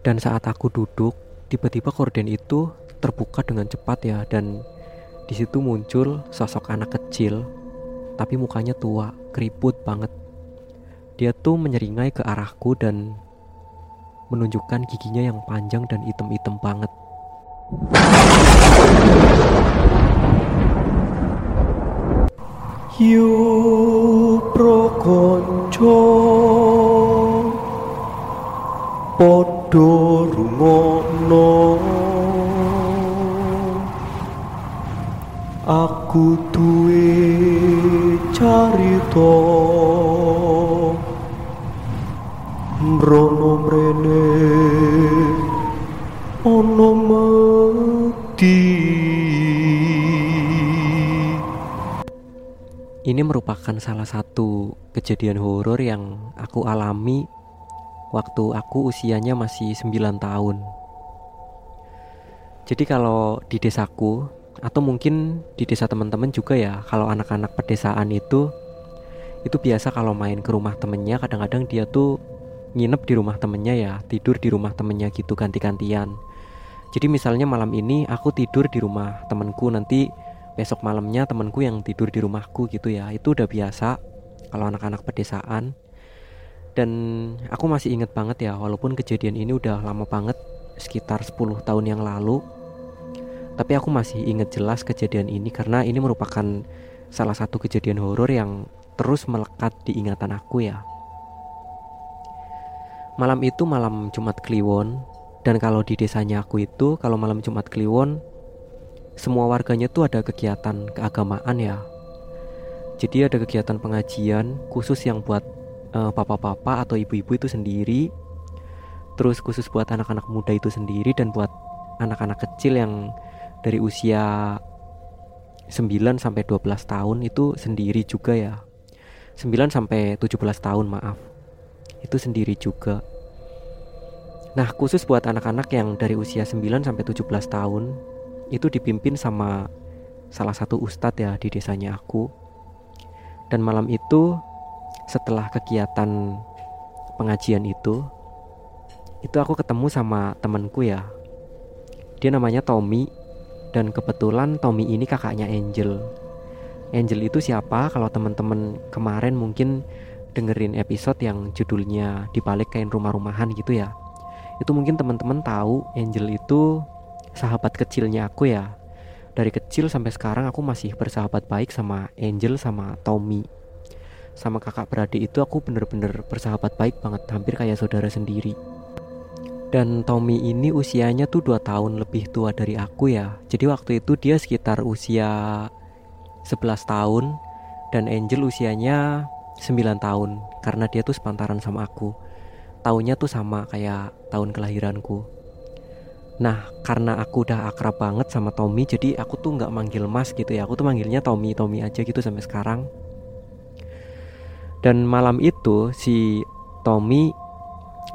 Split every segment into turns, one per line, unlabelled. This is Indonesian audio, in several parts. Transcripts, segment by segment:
Dan saat aku duduk, tiba-tiba korden itu terbuka dengan cepat ya dan di situ muncul sosok anak kecil tapi mukanya tua, keriput banget. Dia tuh menyeringai ke arahku dan menunjukkan giginya yang panjang dan item-item banget.
Yu prokonco Podo rungokno Aku duwe carita. Mrono mrene ono mati
Ini merupakan salah satu kejadian horor yang aku alami waktu aku usianya masih 9 tahun. Jadi kalau di desaku atau mungkin di desa teman-teman juga ya, kalau anak-anak pedesaan itu itu biasa kalau main ke rumah temennya kadang-kadang dia tuh nginep di rumah temennya ya, tidur di rumah temennya gitu ganti-gantian. Jadi misalnya malam ini aku tidur di rumah temenku nanti besok malamnya temanku yang tidur di rumahku gitu ya itu udah biasa kalau anak-anak pedesaan dan aku masih inget banget ya walaupun kejadian ini udah lama banget sekitar 10 tahun yang lalu tapi aku masih inget jelas kejadian ini karena ini merupakan salah satu kejadian horor yang terus melekat di ingatan aku ya malam itu malam Jumat Kliwon dan kalau di desanya aku itu kalau malam Jumat Kliwon semua warganya tuh ada kegiatan keagamaan ya. Jadi ada kegiatan pengajian khusus yang buat uh, papa-papa atau ibu-ibu itu sendiri. Terus khusus buat anak-anak muda itu sendiri dan buat anak-anak kecil yang dari usia 9 sampai 12 tahun itu sendiri juga ya. 9 sampai 17 tahun, maaf. Itu sendiri juga. Nah, khusus buat anak-anak yang dari usia 9 sampai 17 tahun itu dipimpin sama salah satu ustadz ya di desanya aku. Dan malam itu setelah kegiatan pengajian itu, itu aku ketemu sama temanku ya. Dia namanya Tommy dan kebetulan Tommy ini kakaknya Angel. Angel itu siapa? Kalau teman-teman kemarin mungkin dengerin episode yang judulnya dibalik kain rumah-rumahan gitu ya. Itu mungkin teman-teman tahu Angel itu sahabat kecilnya aku ya dari kecil sampai sekarang aku masih bersahabat baik sama Angel sama Tommy sama kakak beradik itu aku bener-bener bersahabat baik banget hampir kayak saudara sendiri. Dan Tommy ini usianya tuh 2 tahun lebih tua dari aku ya. Jadi waktu itu dia sekitar usia 11 tahun dan Angel usianya 9 tahun karena dia tuh sepantaran sama aku. Tahunnya tuh sama kayak tahun kelahiranku. Nah karena aku udah akrab banget sama Tommy Jadi aku tuh nggak manggil mas gitu ya. Aku tuh manggilnya Tommy Tommy aja gitu sampai sekarang Dan malam itu si Tommy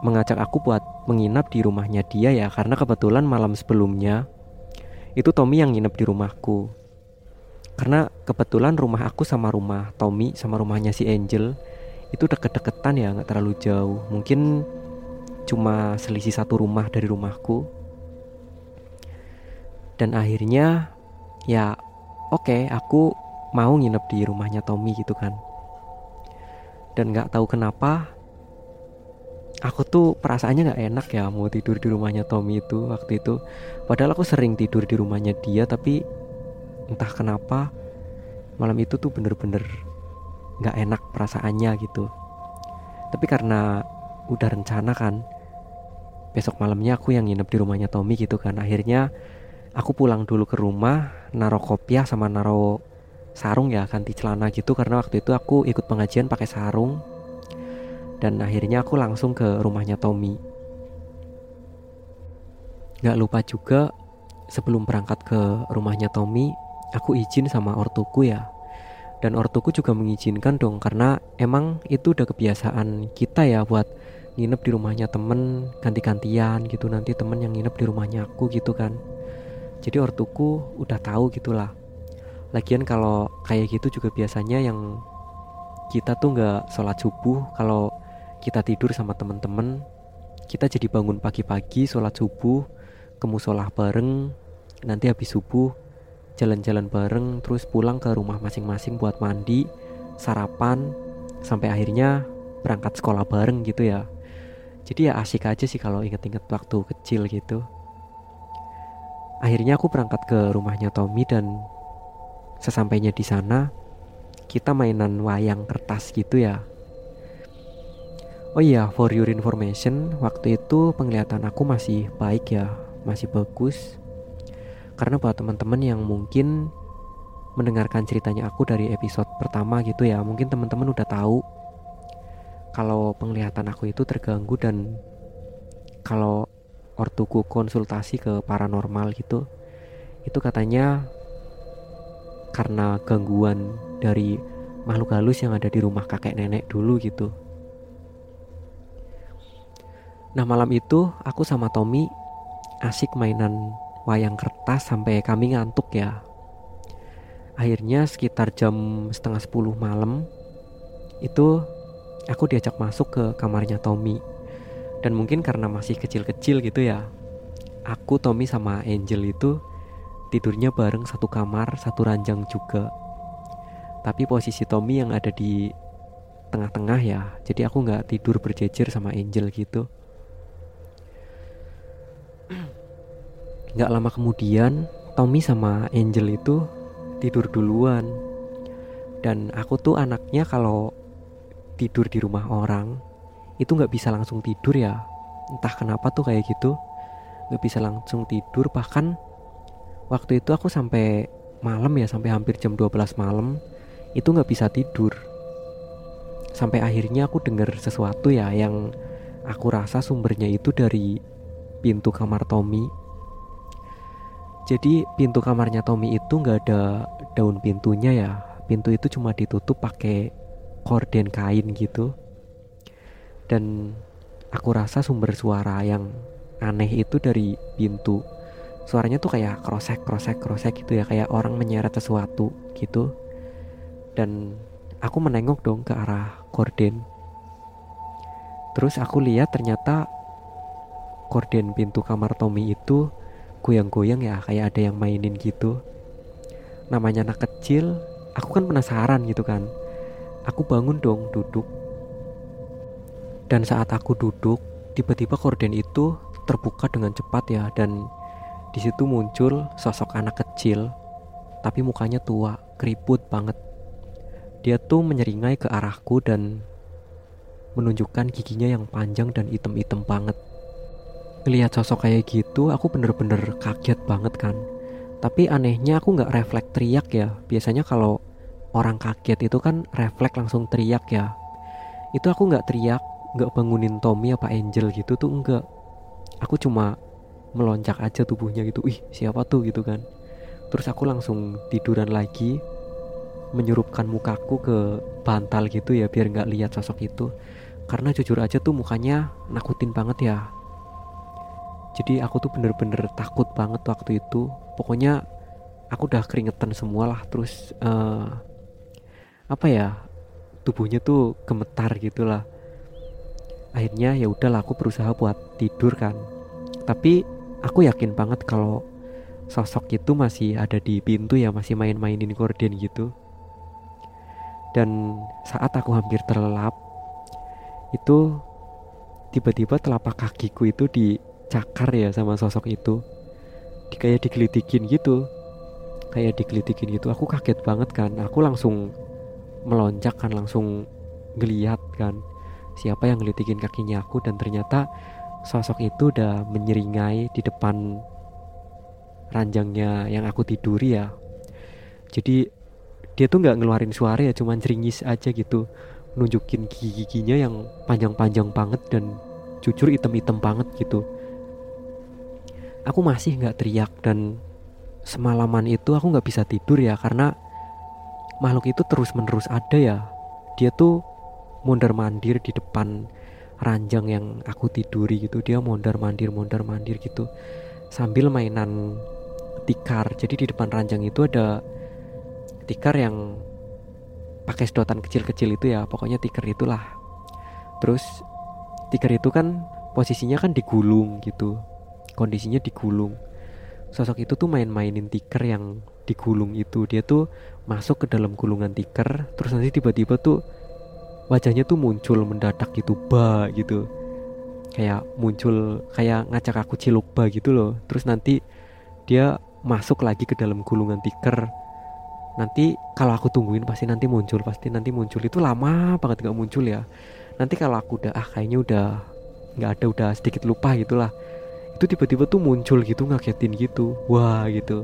mengajak aku buat menginap di rumahnya dia ya Karena kebetulan malam sebelumnya Itu Tommy yang nginep di rumahku. Karena kebetulan rumah aku sama rumah Tommy sama rumahnya si Angel Itu deket-deketan ya nggak terlalu jauh. Mungkin cuma selisih satu rumah dari rumahku. Dan akhirnya ya oke okay, aku mau nginep di rumahnya Tommy gitu kan dan nggak tahu kenapa aku tuh perasaannya nggak enak ya mau tidur di rumahnya Tommy itu waktu itu. Padahal aku sering tidur di rumahnya dia tapi entah kenapa malam itu tuh bener-bener nggak enak perasaannya gitu. Tapi karena udah rencana kan besok malamnya aku yang nginep di rumahnya Tommy gitu kan. Akhirnya aku pulang dulu ke rumah naro kopiah sama naro sarung ya ganti celana gitu karena waktu itu aku ikut pengajian pakai sarung. Dan akhirnya aku langsung ke rumahnya Tommy. Gak lupa juga sebelum berangkat ke rumahnya Tommy aku izin sama ortuku ya. Dan ortuku juga mengizinkan dong karena emang itu udah kebiasaan kita ya buat nginep di rumahnya temen ganti-gantian gitu nanti temen yang nginep di rumahnya aku gitu kan. Jadi ortuku udah tahu gitulah lagian kalau kayak gitu juga biasanya yang kita tuh nggak sholat subuh kalau kita tidur sama temen-temen kita jadi bangun pagi-pagi sholat subuh ke musolah bareng nanti habis subuh jalan-jalan bareng terus pulang ke rumah masing-masing buat mandi sarapan sampai akhirnya berangkat sekolah bareng gitu ya. Jadi ya asik aja sih kalau inget-inget waktu kecil gitu. Akhirnya aku berangkat ke rumahnya Tommy dan sesampainya di sana kita mainan wayang kertas gitu ya Oh iya, for your information, waktu itu penglihatan aku masih baik ya, masih bagus. Karena buat teman-teman yang mungkin mendengarkan ceritanya aku dari episode pertama gitu ya, mungkin teman-teman udah tahu kalau penglihatan aku itu terganggu dan kalau ortuku konsultasi ke paranormal gitu, itu katanya karena gangguan dari makhluk halus yang ada di rumah kakek nenek dulu gitu. Nah malam itu aku sama Tommy asik mainan wayang kertas sampai kami ngantuk ya. Akhirnya sekitar jam setengah sepuluh malam itu aku diajak masuk ke kamarnya Tommy. Dan mungkin karena masih kecil-kecil gitu ya. Aku, Tommy sama Angel itu tidurnya bareng satu kamar, satu ranjang juga. Tapi posisi Tommy yang ada di tengah-tengah ya. Jadi aku nggak tidur berjejer sama Angel gitu. Gak lama kemudian Tommy sama Angel itu tidur duluan Dan aku tuh anaknya kalau tidur di rumah orang Itu gak bisa langsung tidur ya Entah kenapa tuh kayak gitu Gak bisa langsung tidur Bahkan waktu itu aku sampai malam ya Sampai hampir jam 12 malam Itu gak bisa tidur Sampai akhirnya aku dengar sesuatu ya Yang aku rasa sumbernya itu dari pintu kamar Tommy jadi pintu kamarnya Tommy itu nggak ada daun pintunya ya. Pintu itu cuma ditutup pakai korden kain gitu. Dan aku rasa sumber suara yang aneh itu dari pintu. Suaranya tuh kayak krosek krosek krosek gitu ya, kayak orang menyeret sesuatu gitu. Dan aku menengok dong ke arah korden. Terus aku lihat ternyata korden pintu kamar Tommy itu goyang-goyang ya kayak ada yang mainin gitu namanya anak kecil aku kan penasaran gitu kan aku bangun dong duduk dan saat aku duduk tiba-tiba korden itu terbuka dengan cepat ya dan di situ muncul sosok anak kecil tapi mukanya tua keriput banget. Dia tuh menyeringai ke arahku dan menunjukkan giginya yang panjang dan item-item banget. Ngelihat sosok kayak gitu aku bener-bener kaget banget kan. Tapi anehnya aku nggak refleks teriak ya. Biasanya kalau orang kaget itu kan refleks langsung teriak ya. Itu aku nggak teriak nggak bangunin Tommy apa Angel gitu tuh enggak aku cuma melonjak aja tubuhnya gitu. Ih siapa tuh gitu kan. Terus aku langsung tiduran lagi menyurupkan mukaku ke bantal gitu ya biar nggak lihat sosok itu. Karena jujur aja tuh mukanya nakutin banget ya. Jadi aku tuh bener-bener takut banget waktu itu. Pokoknya aku udah keringetan semua lah terus uh, apa ya tubuhnya tuh gemetar gitulah. Akhirnya ya udahlah aku berusaha buat tidur kan. Tapi aku yakin banget kalau sosok itu masih ada di pintu ya masih main-mainin korden gitu. Dan saat aku hampir terlelap itu tiba-tiba telapak kakiku itu di cakar ya sama sosok itu. Di, kayak digelitikin gitu. Kayak digelitikin gitu. Aku kaget banget kan. Aku langsung melonjak kan langsung ngeliat kan siapa yang ngelitikin kakinya aku dan ternyata sosok itu udah menyeringai di depan ranjangnya yang aku tiduri ya. Jadi dia tuh nggak ngeluarin suara ya cuman ceringis aja gitu. Nunjukin gigi-giginya yang panjang-panjang banget dan jujur item-item banget gitu. Aku masih nggak teriak dan semalaman itu aku nggak bisa tidur ya karena makhluk itu terus menerus ada ya. Dia tuh mondar mandir di depan ranjang yang aku tiduri gitu. Dia mondar mandir mondar mandir gitu. Sambil mainan tikar. Jadi di depan ranjang itu ada tikar yang pakai sedotan kecil-kecil itu ya. Pokoknya tikar itulah. Terus tikar itu kan posisinya kan digulung gitu. Kondisinya digulung. Sosok itu tuh main-mainin tiker yang digulung itu. Dia tuh masuk ke dalam gulungan tiker terus nanti tiba-tiba tuh wajahnya tuh muncul mendadak gitu ba gitu. Kayak muncul kayak ngacak aku ciluk ba gitu loh. Terus nanti dia masuk lagi ke dalam gulungan tiker nanti kalau aku tungguin pasti nanti muncul pasti nanti muncul. Itu lama banget nggak muncul ya. Nanti kalau aku udah ah kayaknya udah nggak ada udah sedikit lupa gitulah. Itu tiba-tiba tuh muncul gitu ngagetin gitu. Wah gitu.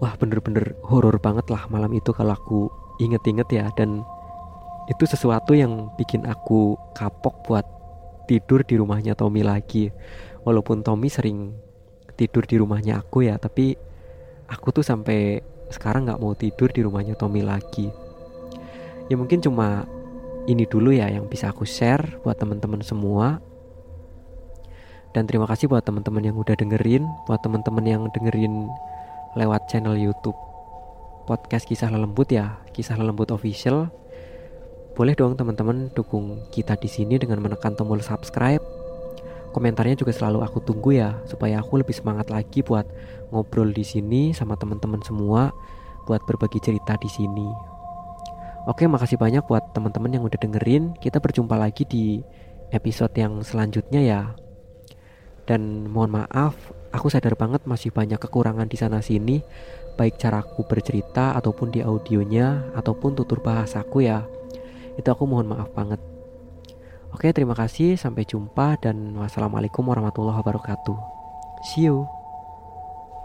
Wah bener-bener horor banget lah malam itu kalau aku inget-inget ya. Dan itu sesuatu yang bikin aku kapok buat tidur di rumahnya Tommy lagi. Walaupun Tommy sering tidur di rumahnya aku ya tapi aku tuh sampai sekarang nggak mau tidur di rumahnya Tommy lagi. Ya mungkin cuma ini dulu ya yang bisa aku share buat teman-teman semua. Dan terima kasih buat teman-teman yang udah dengerin buat teman-teman yang dengerin lewat channel YouTube podcast kisah lelembut ya kisah lelembut official boleh dong teman-teman dukung kita di sini dengan menekan tombol subscribe. Komentarnya juga selalu aku tunggu ya supaya aku lebih semangat lagi buat ngobrol di sini sama teman-teman semua buat berbagi cerita di sini. Oke makasih banyak buat teman-teman yang udah dengerin. Kita berjumpa lagi di episode yang selanjutnya ya. Dan mohon maaf aku sadar banget masih banyak kekurangan di sana sini baik caraku bercerita ataupun di audionya ataupun tutur bahasaku ya itu aku mohon maaf banget. Oke terima kasih. Sampai jumpa dan wassalamualaikum warahmatullahi wabarakatuh. See you